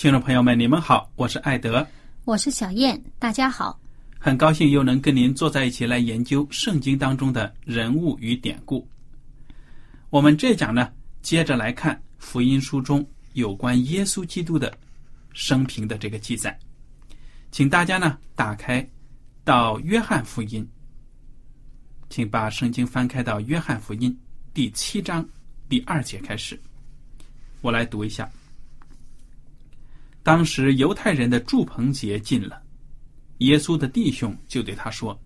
听众朋友们，你们好，我是艾德，我是小燕，大家好，很高兴又能跟您坐在一起来研究圣经当中的人物与典故。我们这讲呢。接着来看福音书中有关耶稣基督的生平的这个记载，请大家呢打开到约翰福音，请把圣经翻开到约翰福音第七章第二节开始，我来读一下。当时犹太人的祝棚节近了，耶稣的弟兄就对他说：“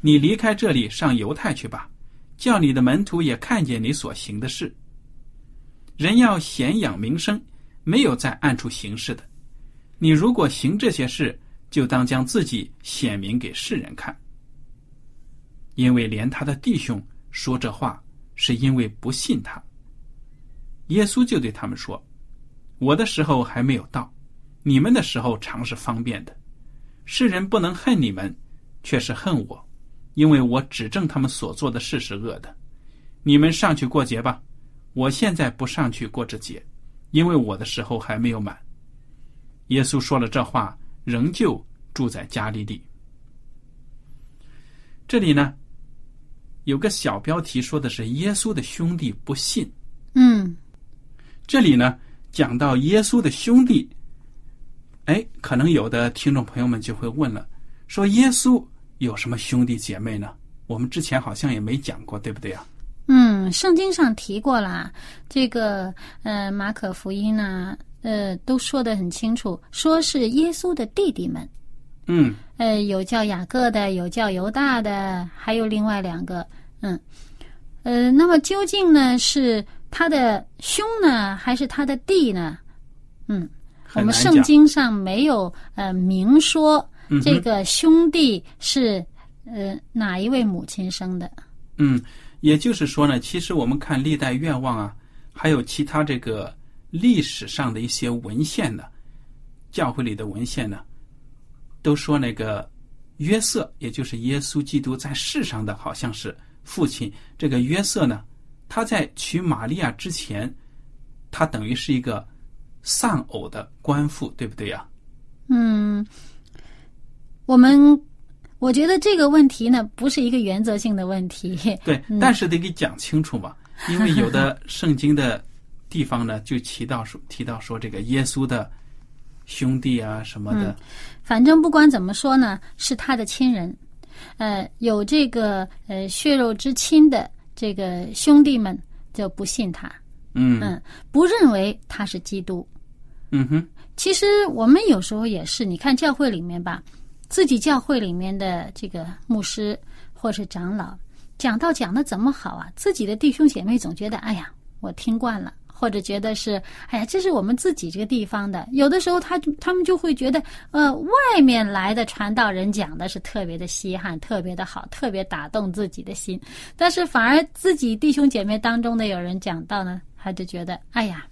你离开这里，上犹太去吧，叫你的门徒也看见你所行的事。”人要显养名声，没有在暗处行事的。你如果行这些事，就当将自己显明给世人看。因为连他的弟兄说这话，是因为不信他。耶稣就对他们说：“我的时候还没有到，你们的时候常是方便的。世人不能恨你们，却是恨我，因为我指证他们所做的事是恶的。你们上去过节吧。”我现在不上去过这节，因为我的时候还没有满。耶稣说了这话，仍旧住在加利利。这里呢，有个小标题说的是耶稣的兄弟不信。嗯，这里呢讲到耶稣的兄弟，哎，可能有的听众朋友们就会问了，说耶稣有什么兄弟姐妹呢？我们之前好像也没讲过，对不对啊？嗯，圣经上提过啦，这个呃，马可福音呢，呃，都说的很清楚，说是耶稣的弟弟们。嗯，呃，有叫雅各的，有叫犹大的，还有另外两个。嗯，呃，那么究竟呢是他的兄呢，还是他的弟呢？嗯，我们圣经上没有呃明说这个兄弟是呃哪一位母亲生的。嗯。也就是说呢，其实我们看历代愿望啊，还有其他这个历史上的一些文献呢，教会里的文献呢，都说那个约瑟，也就是耶稣基督在世上的好像是父亲。这个约瑟呢，他在娶玛利亚之前，他等于是一个丧偶的官妇，对不对呀？嗯，我们。我觉得这个问题呢，不是一个原则性的问题。对，但是得给讲清楚嘛，因为有的圣经的地方呢，就提到说提到说这个耶稣的兄弟啊什么的。反正不管怎么说呢，是他的亲人，呃，有这个呃血肉之亲的这个兄弟们就不信他，嗯嗯，不认为他是基督。嗯哼，其实我们有时候也是，你看教会里面吧。自己教会里面的这个牧师或是长老讲道讲的怎么好啊？自己的弟兄姐妹总觉得哎呀，我听惯了，或者觉得是哎呀，这是我们自己这个地方的。有的时候他他们就会觉得，呃，外面来的传道人讲的是特别的稀罕，特别的好，特别打动自己的心。但是反而自己弟兄姐妹当中的有人讲到呢，他就觉得，哎呀，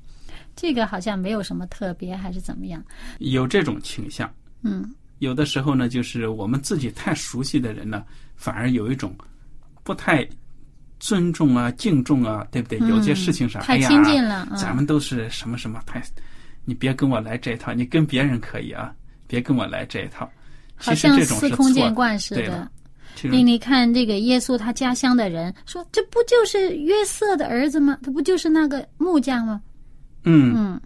这个好像没有什么特别，还是怎么样？有这种倾向。嗯，有的时候呢，就是我们自己太熟悉的人呢，反而有一种不太尊重啊、敬重啊，对不对？有些事情上，嗯太哎呀亲近了嗯咱们都是什么什么太，你别跟我来这一套，你跟别人可以啊，别跟我来这一套。好像司空见惯似的你你看这个耶稣他家乡的人说，这不就是约瑟的儿子吗？他不就是那个木匠吗？嗯，嗯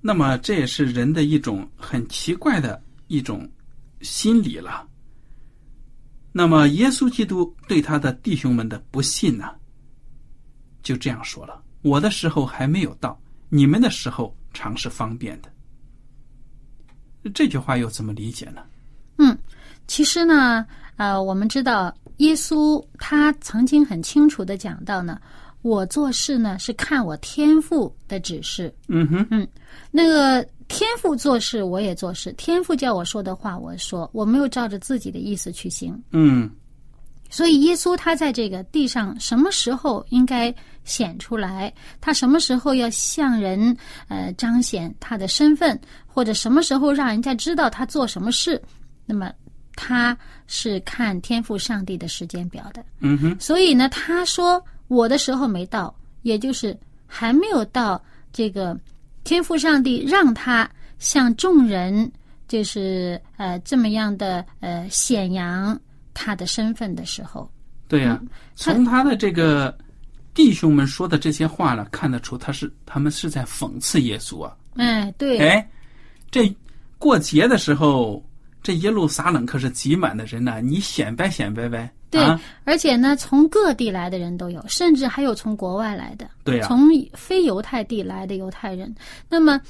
那么这也是人的一种很奇怪的一种心理了。那么耶稣基督对他的弟兄们的不信呢，就这样说了：“我的时候还没有到，你们的时候常是方便的。”这句话又怎么理解呢？嗯，其实呢，呃，我们知道耶稣他曾经很清楚的讲到呢，我做事呢是看我天赋的指示。嗯哼，嗯那个天父做事，我也做事；天父叫我说的话，我说，我没有照着自己的意思去行。嗯所以，耶稣他在这个地上什么时候应该显出来？他什么时候要向人呃彰显他的身份，或者什么时候让人家知道他做什么事？那么他是看天赋上帝的时间表的。嗯哼，所以呢，他说我的时候没到，也就是还没有到这个天赋上帝让他向众人就是呃这么样的呃显扬他的身份的时候。对呀、从他的这个弟兄们说的这些话呢，看得出他是他们是在讽刺耶稣啊。哎，对，哎，这过节的时候，这耶路撒冷可是挤满的人呐、你显摆显摆呗。对啊，而且呢，从各地来的人都有，甚至还有从国外来的，对呀、从非犹太地来的犹太人。那么，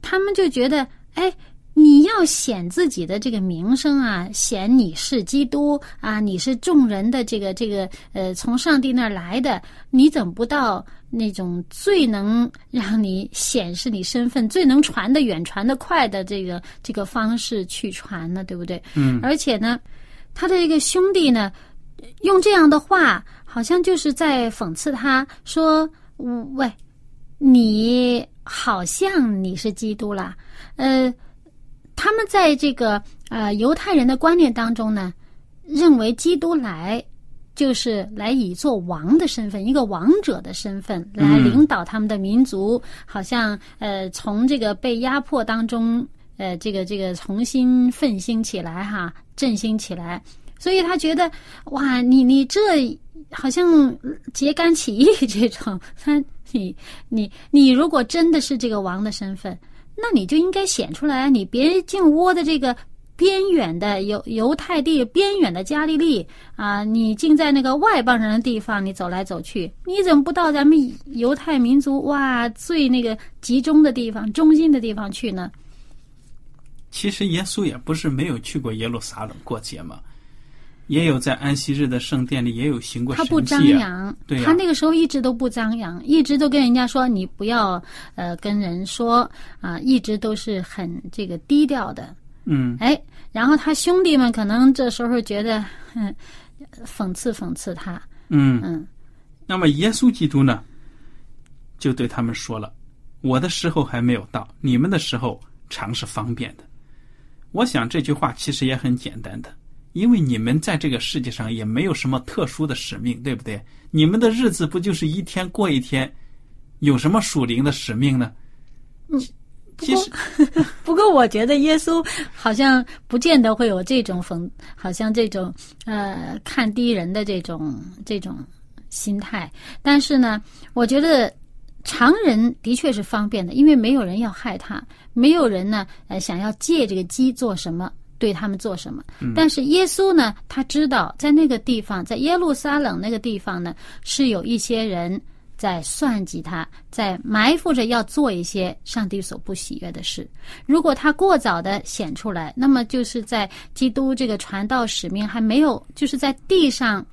他们就觉得，哎，你要显自己的这个名声啊，显你是基督啊，你是众人的这个这个呃，从上帝那儿来的，你怎么不到那种最能让你显示你身份、最能传得远、传得快的这个这个方式去传呢？对不对？嗯，而且呢，他的这个兄弟呢，用这样的话，好像就是在讽刺他说：“喂，你好像你是基督啦。”呃，他们在这个呃犹太人的观念当中呢，认为基督来就是来以做王的身份，一个王者的身份来领导他们的民族，好像呃从这个被压迫当中。呃，这个这个重新奋兴起来哈，振兴起来，所以他觉得哇，你你这好像揭竿起义 这种，他你你你如果真的是这个王的身份，那你就应该显出来，你别进窝的这个边远的犹犹太地边远的加利利啊，你竟在那个外邦人的地方你走来走去，你怎么不到咱们犹太民族哇最那个集中的地方、中心的地方去呢？其实耶稣也不是没有去过耶路撒冷过节嘛，也有在安息日的圣殿里也有行过神他不张迹啊。扬，对呀他那个时候一直都不张扬，一直都跟人家说你不要呃跟人说啊、一直都是很这个低调的。嗯哎，然后他兄弟们可能这时候觉得，嗯，讽刺讽刺他，嗯。嗯那么耶稣基督呢，就对他们说了：“我的时候还没有到，你们的时候常是方便的。”我想这句话其实也很简单的，因为你们在这个世界上也没有什么特殊的使命，对不对？你们的日子不就是一天过一天，有什么属灵的使命呢？嗯其实，不过我觉得耶稣好像不见得会有这种讽，好像这种呃看低人的这种这种心态。但是呢，我觉得常人的确是方便的，因为没有人要害他，没有人呢呃想要借这个机做什么。对他们做什么？但是耶稣呢？他知道在那个地方，在耶路撒冷那个地方呢，是有一些人在算计他，在埋伏着要做一些上帝所不喜悦的事。如果他过早的显出来，那么就是在基督这个传道使命还没有，就是在地上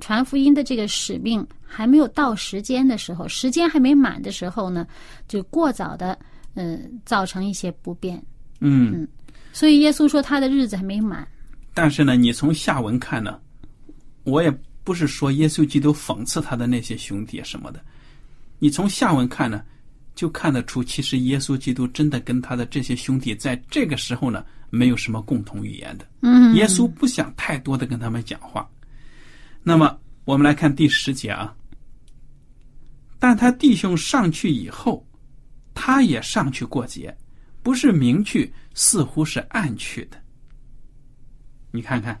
传福音的这个使命还没有到时间的时候，时间还没满的时候呢，就过早的呃造成一些不便。嗯，所以耶稣说他的日子还没满。但是呢，你从下文看呢，我也不是说耶稣基督讽刺他的那些兄弟什么的，你从下文看呢，就看得出，其实耶稣基督真的跟他的这些兄弟在这个时候呢，没有什么共同语言的。嗯，耶稣不想太多的跟他们讲话。那么，我们来看第十节啊。但他弟兄上去以后，他也上去过节，不是明去，似乎是暗去的。你看看，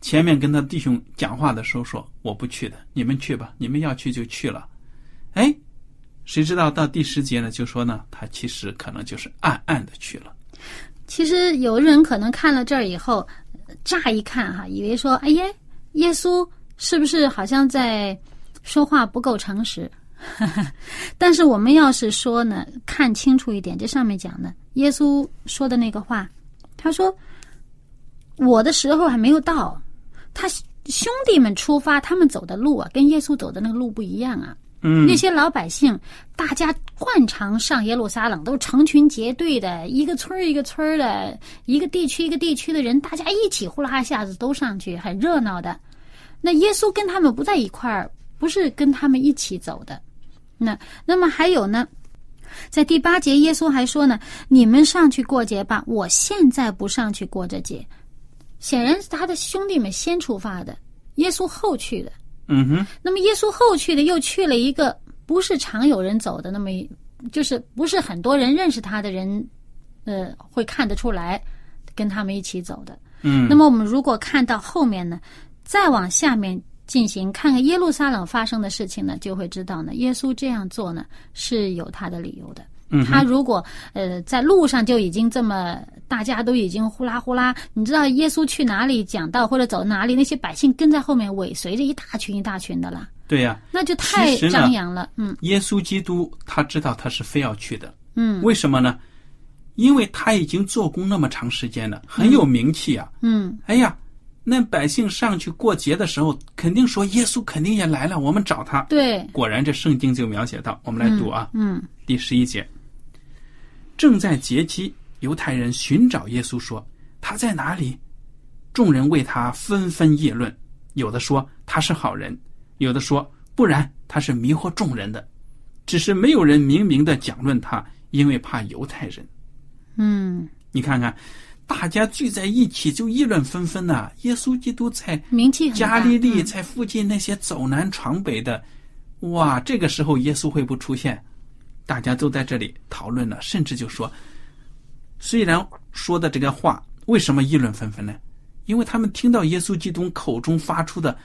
前面跟他弟兄讲话的时候说：“我不去的，你们去吧，你们要去就去了。”哎，谁知道到第十节呢？就说呢，他其实可能就是暗暗的去了。其实有人可能看了这儿以后，乍一看哈，以为说：“哎耶，耶稣是不是好像在？”说话不够诚实，但是我们要是说呢，看清楚一点，这上面讲的耶稣说的那个话，他说：“我的时候还没有到。”他兄弟们出发，他们走的路啊，跟耶稣走的那个路不一样啊。嗯，那些老百姓，大家惯常上耶路撒冷，都成群结队的，一个村儿一个村儿的，一个地区一个地区的人，大家一起呼啦一下子都上去，很热闹的。那耶稣跟他们不在一块儿。不是跟他们一起走的，那那么还有呢，在第八节，耶稣还说呢：“你们上去过节吧，我现在不上去过这节。”显然是他的兄弟们先出发的，耶稣后去的。嗯哼。那么耶稣后去的又去了一个不是常有人走的，那么就是不是很多人认识他的人，呃，会看得出来跟他们一起走的。嗯。那么我们如果看到后面呢，再往下面。进行看看耶路撒冷发生的事情呢，就会知道呢，耶稣这样做呢是有他的理由的。嗯，他如果呃在路上就已经这么大家都已经呼啦呼啦，你知道耶稣去哪里讲道或者走哪里，那些百姓跟在后面尾随着一大群一大群的啦。对呀，那就太张扬了。嗯，耶稣基督他知道他是非要去的。嗯，为什么呢？因为他已经做工那么长时间了，很有名气啊。嗯，哎呀。那百姓上去过节的时候，肯定说耶稣肯定也来了，我们找他。对，果然这圣经就描写到，我们来读啊，嗯，第十一节，正在节期，犹太人寻找耶稣，说他在哪里？众人为他纷纷议论，有的说他是好人，有的说不然，他是迷惑众人的，只是没有人明明的讲论他，因为怕犹太人。嗯，你看看。大家聚在一起就议论纷纷呐。耶稣基督在加利利，在附近那些走南闯北的，哇，这个时候耶稣会不出现？大家都在这里讨论了，甚至就说，虽然说的这个话，为什么议论纷纷呢？因为他们听到耶稣基督口中发出的，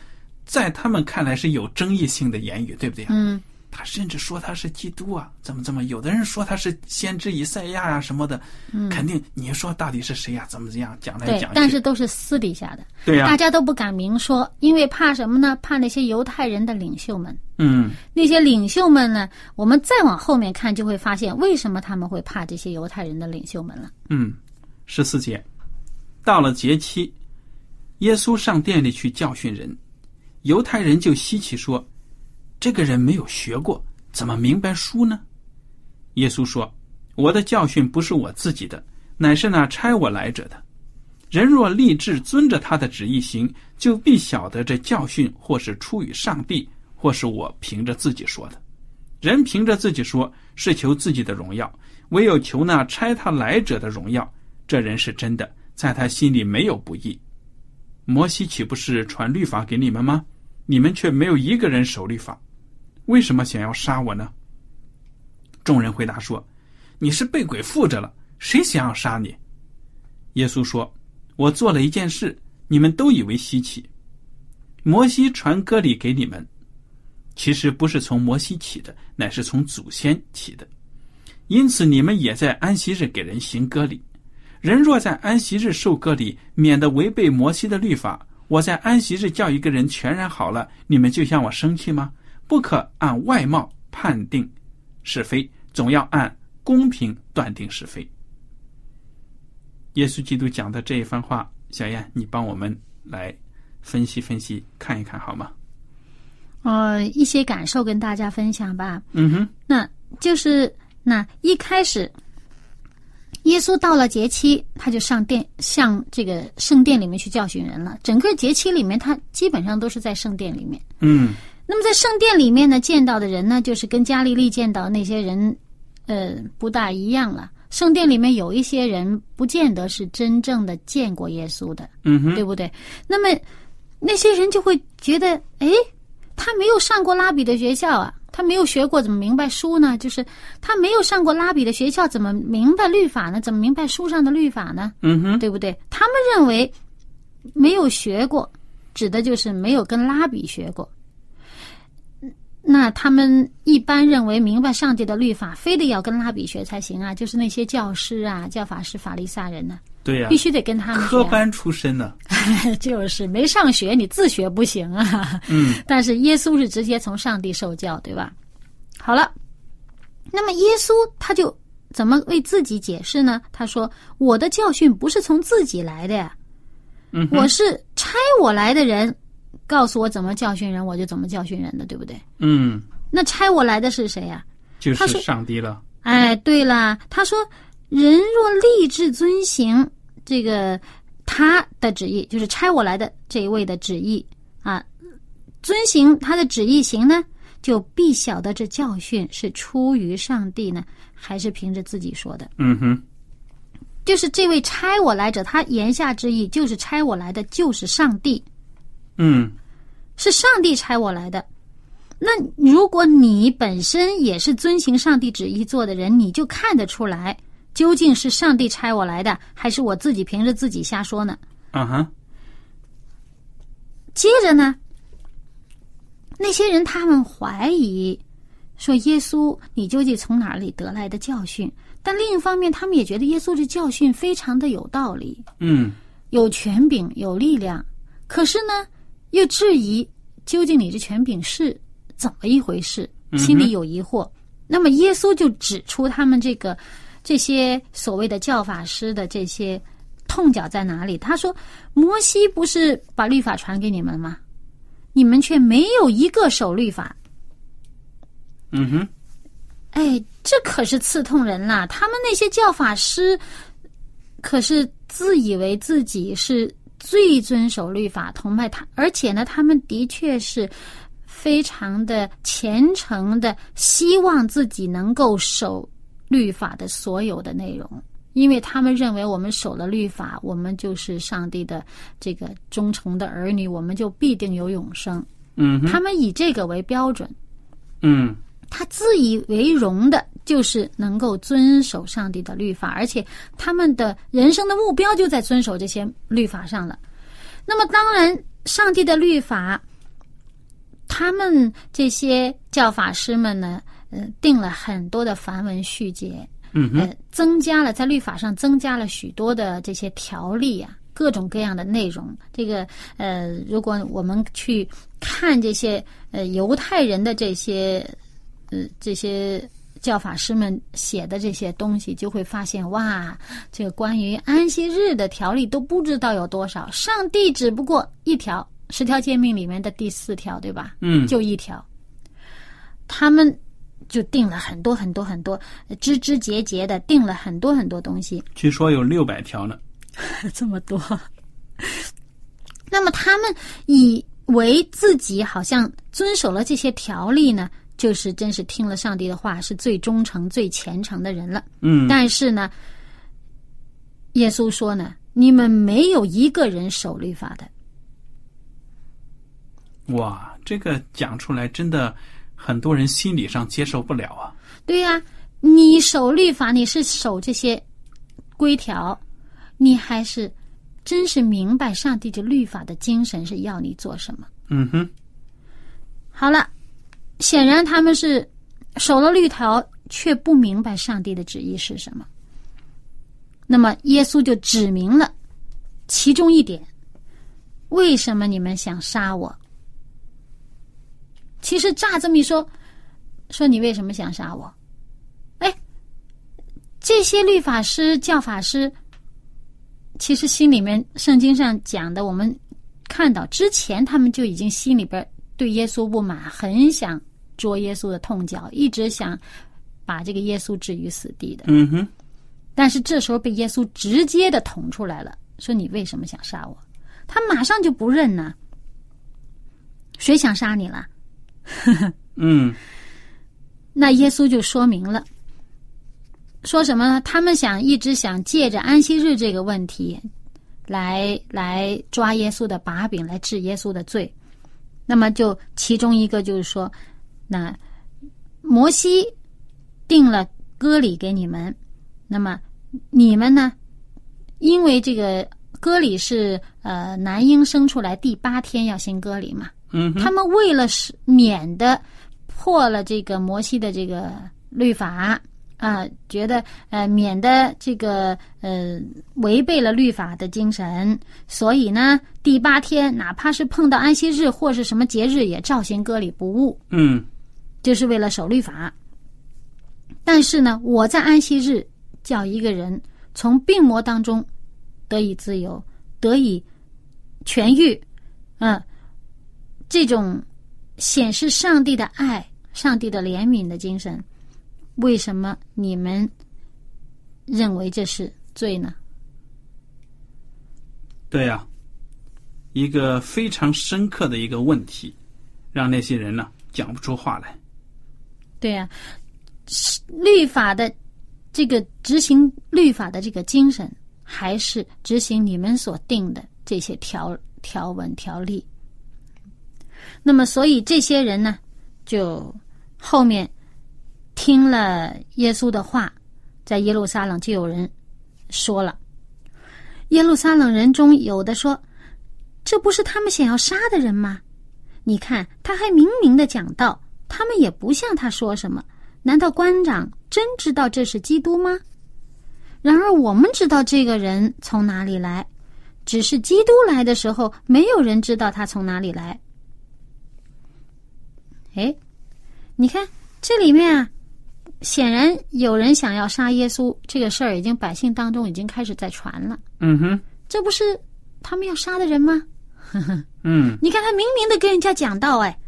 在他们看来是有争议性的言语，对不对嗯。他甚至说他是基督啊，怎么怎么？有的人说他是先知以赛亚啊什么的，嗯肯定你说到底是谁呀？怎么怎样讲来讲去？但是都是私底下的，对呀，大家都不敢明说，因为怕什么呢？怕那些犹太人的领袖们。嗯，那些领袖们呢？我们再往后面看，就会发现为什么他们会怕这些犹太人的领袖们了。嗯，十四节，到了节期，耶稣上殿里去教训人，犹太人就稀奇说。这个人没有学过，怎么明白书呢？耶稣说：“我的教训不是我自己的，乃是那差我来者的。人若立志遵着他的旨意行，就必晓得这教训或是出于上帝，或是我凭着自己说的。人凭着自己说，是求自己的荣耀；唯有求那差他来者的荣耀。这人是真的，在他心里没有不义。摩西岂不是传律法给你们吗？你们却没有一个人守律法。”为什么想要杀我呢？众人回答说：“你是被鬼附着了，谁想要杀你？”耶稣说：“我做了一件事，你们都以为稀奇。摩西传割礼给你们，其实不是从摩西起的，乃是从祖先起的。因此，你们也在安息日给人行割礼。人若在安息日受割礼，免得违背摩西的律法。我在安息日叫一个人全然好了，你们就向我生气吗？”不可按外貌判定是非，总要按公平断定是非。耶稣基督讲的这一番话，小燕，你帮我们来分析分析，看一看好吗？呃一些感受跟大家分享吧。嗯哼，那就是那一开始，耶稣到了节期，他就上殿，向这个圣殿里面去教训人了。整个节期里面，他基本上都是在圣殿里面。嗯那么在圣殿里面呢，见到的人呢，就是跟加利利见到那些人，呃，不大一样了。圣殿里面有一些人，不见得是真正的见过耶稣的，嗯哼，对不对？那么那些人就会觉得，哎，他没有上过拉比的学校啊，他没有学过，怎么明白书呢？就是他没有上过拉比的学校，怎么明白律法呢？怎么明白书上的律法呢？嗯哼，对不对？他们认为没有学过，指的就是没有跟拉比学过。那他们一般认为明白上帝的律法，非得要跟拉比学才行啊，就是那些教师啊、教法师、法利赛人呢、对呀、必须得跟他们学。科班出身呢。就是没上学，你自学不行啊。嗯，但是耶稣是直接从上帝受教，对吧？好了，那么耶稣他就怎么为自己解释呢？他说：“我的教训不是从自己来的呀，嗯，我是差我来的人，告诉我怎么教训人，我就怎么教训人的，对不对？嗯，那差我来的是谁呀、就是上帝了。哎，对了，他说：“人若立志遵行这个他的旨意，就是差我来的这一位的旨意啊，遵行他的旨意行呢，就必晓得这教训是出于上帝呢，还是凭着自己说的。嗯哼，就是这位差我来者，他言下之意就是差我来的就是上帝，嗯是上帝差我来的。那如果你本身也是遵行上帝旨意做的人，你就看得出来，究竟是上帝差我来的，还是我自己凭着自己瞎说呢？啊哈，接着呢，那些人他们怀疑说耶稣，你究竟从哪里得来的教训？但另一方面，他们也觉得耶稣这教训非常的有道理，嗯有权柄，有力量。可是呢，又质疑究竟你这权柄是怎么一回事，心里有疑惑。那么耶稣就指出他们这个这些所谓的教法师的这些痛脚在哪里？他说：“摩西不是把律法传给你们吗？你们却没有一个守律法。嗯哼，哎，这可是刺痛人啦！他们那些教法师，可是自以为自己是最遵守律法、同拜他，而且呢，他们的确是非常的虔诚的，希望自己能够守律法的所有的内容，因为他们认为我们守了律法，我们就是上帝的这个忠诚的儿女，我们就必定有永生。嗯，他们以这个为标准。嗯他自以为荣的就是能够遵守上帝的律法，而且他们的人生的目标就在遵守这些律法上了。那么，当然，上帝的律法，他们这些教法师们呢，呃，定了很多的繁文缛节，嗯增加了在律法上增加了许多的这些条例啊，各种各样的内容。这个呃，如果我们去看这些呃犹太人的这些呃这些教法师们写的这些东西，就会发现哇，这个关于安息日的条例都不知道有多少。上帝只不过一条十条诫命里面的第四条，对吧？嗯就一条，他们就定了很多很多很多呃枝枝节节的定了很多很多东西，据说有六百条呢。这么多。那么他们以为自己好像遵守了这些条例呢，就是真是听了上帝的话，是最忠诚、最虔诚的人了。嗯但是呢，耶稣说呢，你们没有一个人守律法的。哇，这个讲出来真的很多人心理上接受不了啊。对呀、你守律法，你是守这些规条，你还是真是明白上帝这律法的精神是要你做什么？嗯哼，好了，显然他们是守了律条，却不明白上帝的旨意是什么。那么耶稣就指明了其中一点：为什么你们想杀我？其实乍这么一说，说你为什么想杀我？哎，这些律法师、教法师，其实心里面圣经上讲的，我们看到之前他们就已经心里边对耶稣不满，很想捉耶稣的痛脚，一直想把这个耶稣置于死地的。嗯哼，但是这时候被耶稣直接的捅出来了，说你为什么想杀我？他马上就不认呢。谁想杀你了？嗯那耶稣就说明了，说什么呢？他们想一直想借着安息日这个问题，来来抓耶稣的把柄，来治耶稣的罪。那么就其中一个就是说，那摩西定了割礼给你们，那么你们呢？因为这个割礼是呃男婴生出来第八天要行割礼嘛，嗯，他们为了是免得破了这个摩西的这个律法啊，觉得呃免得这个呃违背了律法的精神，所以呢，第八天哪怕是碰到安息日或是什么节日，也照行割礼不误，嗯就是为了守律法。但是呢，我在安息日叫一个人从病魔当中得以自由，得以痊愈，嗯，这种显示上帝的爱、上帝的怜悯的精神，为什么你们认为这是罪呢？对呀、一个非常深刻的一个问题，让那些人呢讲不出话来。对呀、是律法的这个执行律法的这个精神，还是执行你们所定的这些条条文条例。那么，所以这些人呢，就后面听了耶稣的话，在耶路撒冷就有人说了，耶路撒冷人中有的说，这不是他们想要杀的人吗？你看，他还明明的讲道，他们也不向他说什么。难道官长真知道这是基督吗？然而我们知道这个人从哪里来，只是基督来的时候，没有人知道他从哪里来。哎，你看这里面啊，显然有人想要杀耶稣，这个事儿已经百姓当中已经开始在传了。嗯哼，这不是他们要杀的人吗？嗯你看他明明的跟人家讲道，哎，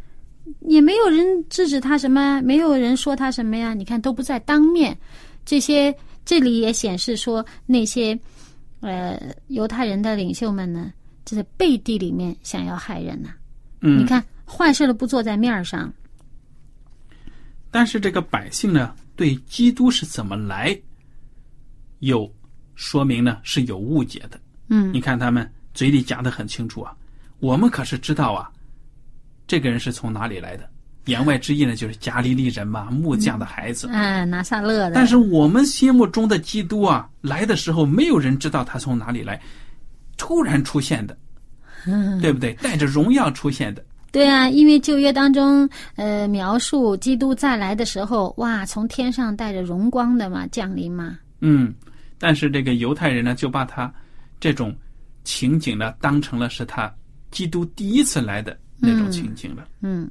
也没有人制止他什么，没有人说他什么呀。你看都不在当面，这些这里也显示说那些呃犹太人的领袖们呢，就在背地里面想要害人呐、嗯，你看坏事都不做在面儿上，但是这个百姓呢，对基督是怎么来，有说明呢是有误解的。嗯你看他们嘴里讲的很清楚啊，我们可是知道啊，这个人是从哪里来的。言外之意呢，就是加利利人嘛，木匠的孩子。嗯，拿撒勒的，但是我们心目中的基督啊，来的时候没有人知道他从哪里来，突然出现的，对不对？带着荣耀出现的。对啊，因为旧约当中，呃，描述基督再来的时候，哇，从天上带着荣光的嘛降临嘛，嗯，但是这个犹太人呢，就把他这种情景呢，当成了是他基督第一次来的那种情景了。嗯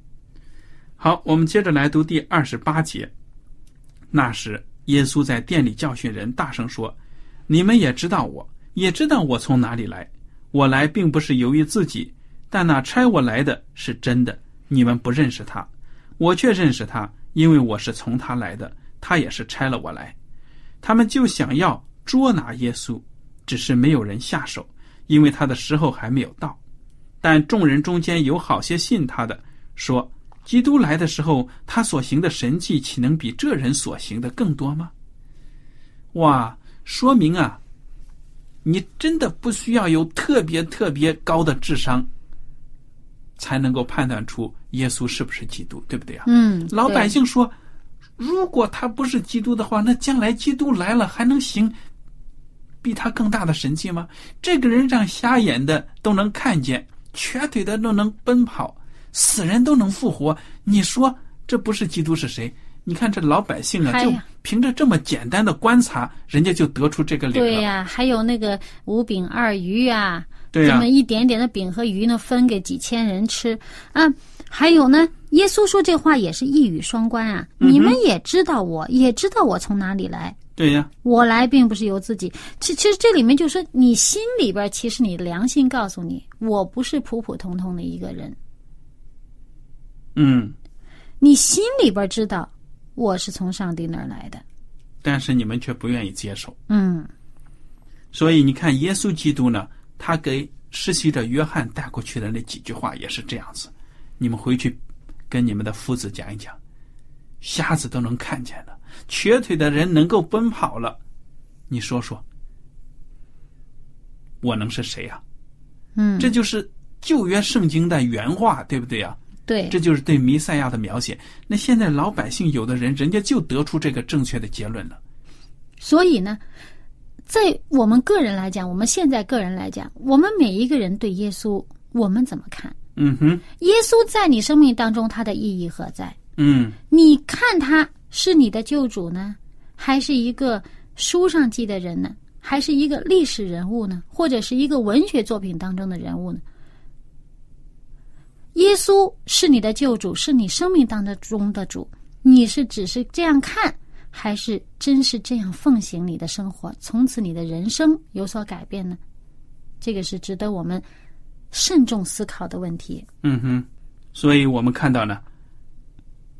好，我们接着来读第二十八节。那时，耶稣在店里教训人，大声说：“你们也知道我，也知道我从哪里来。我来并不是由于自己，但那差我来的是真的。你们不认识他，我却认识他，因为我是从他来的，他也是差了我来。他们就想要捉拿耶稣，只是没有人下手，因为他的时候还没有到。但众人中间有好些信他的，说。”基督来的时候，他所行的神迹，岂能比这人所行的更多吗？哇，说明啊，你真的不需要有特别特别高的智商，才能够判断出耶稣是不是基督，对不对啊？嗯，老百姓说，如果他不是基督的话，那将来基督来了还能行比他更大的神迹吗？这个人让瞎眼的都能看见，瘸腿的都能奔跑，死人都能复活。你说这不是基督是谁？你看这老百姓啊，就凭着这么简单的观察，人家就得出这个理了。对呀、还有那个五饼二鱼啊，对呀这么一点点的饼和鱼呢，分给几千人吃啊。还有呢，耶稣说这话也是一语双关啊。嗯你们也知道我，也知道我从哪里来。对呀，我来并不是由自己，其其实这里面就说你心里边，其实你的良心告诉你，我不是普普通通的一个人。嗯，你心里边知道我是从上帝那儿来的。但是你们却不愿意接受。嗯所以你看，耶稣基督呢，他给实习者约翰带过去的那几句话也是这样子。你们回去跟你们的夫子讲一讲，瞎子都能看见了，瘸腿的人能够奔跑了，你说说，我能是谁呀、嗯，这就是旧约圣经的原话，对不对呀、对，这就是对弥赛亚的描写。那现在老百姓有的人，人家就得出这个正确的结论了。所以呢，在我们个人来讲，我们现在个人来讲，我们每一个人对耶稣，我们怎么看？嗯哼，耶稣在你生命当中，他的意义何在？嗯你看他是你的救主呢，还是一个书上记的人呢？还是一个历史人物呢？或者是一个文学作品当中的人物呢？耶稣是你的救主，是你生命当中的主。你是只是这样看，还是真是这样奉行你的生活？从此你的人生有所改变呢？这个是值得我们慎重思考的问题。嗯哼，所以我们看到呢，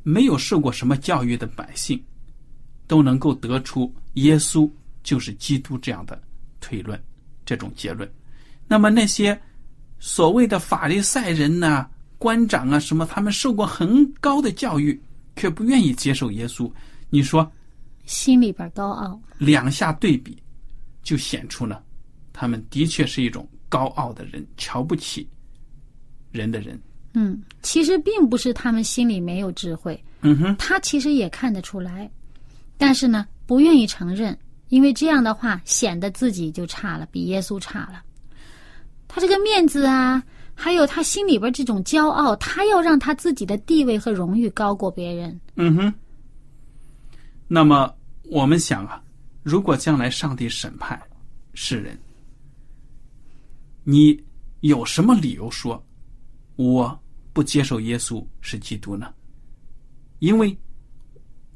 没有受过什么教育的百姓，都能够得出耶稣就是基督这样的推论，这种结论。那么那些所谓的法利赛人呐、官长啊什么，他们受过很高的教育，却不愿意接受耶稣。你说心里边高傲，两下对比，就显出呢，他们的确是一种高傲的人，瞧不起人的人。嗯，其实并不是他们心里没有智慧，嗯哼，他其实也看得出来，但是呢，不愿意承认，因为这样的话显得自己就差了，比耶稣差了。他这个面子啊，还有他心里边这种骄傲，他要让他自己的地位和荣誉高过别人。嗯哼。那么我们想啊，如果将来上帝审判世人，你有什么理由说我不接受耶稣是基督呢？因为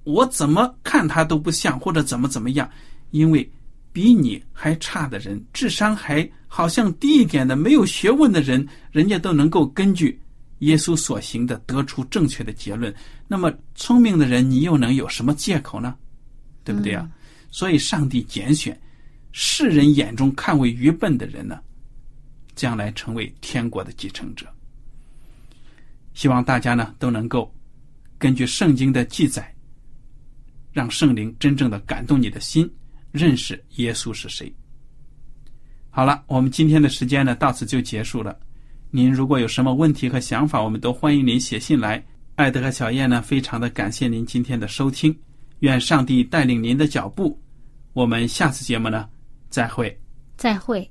我怎么看他都不像，或者怎么怎么样，因为比你还差的人，智商还好像低一点的、没有学问的人，人家都能够根据耶稣所行的得出正确的结论。那么聪明的人，你又能有什么借口呢？对不对啊？所以，上帝拣选世人眼中看为愚笨的人呢，将来成为天国的继承者。希望大家呢都能够根据圣经的记载，让圣灵真正的感动你的心，认识耶稣是谁。好了，我们今天的时间呢到此就结束了。您如果有什么问题和想法，我们都欢迎您写信来。艾德和小燕呢，非常的感谢您今天的收听，愿上帝带领您的脚步。我们下次节目呢，再会。再会。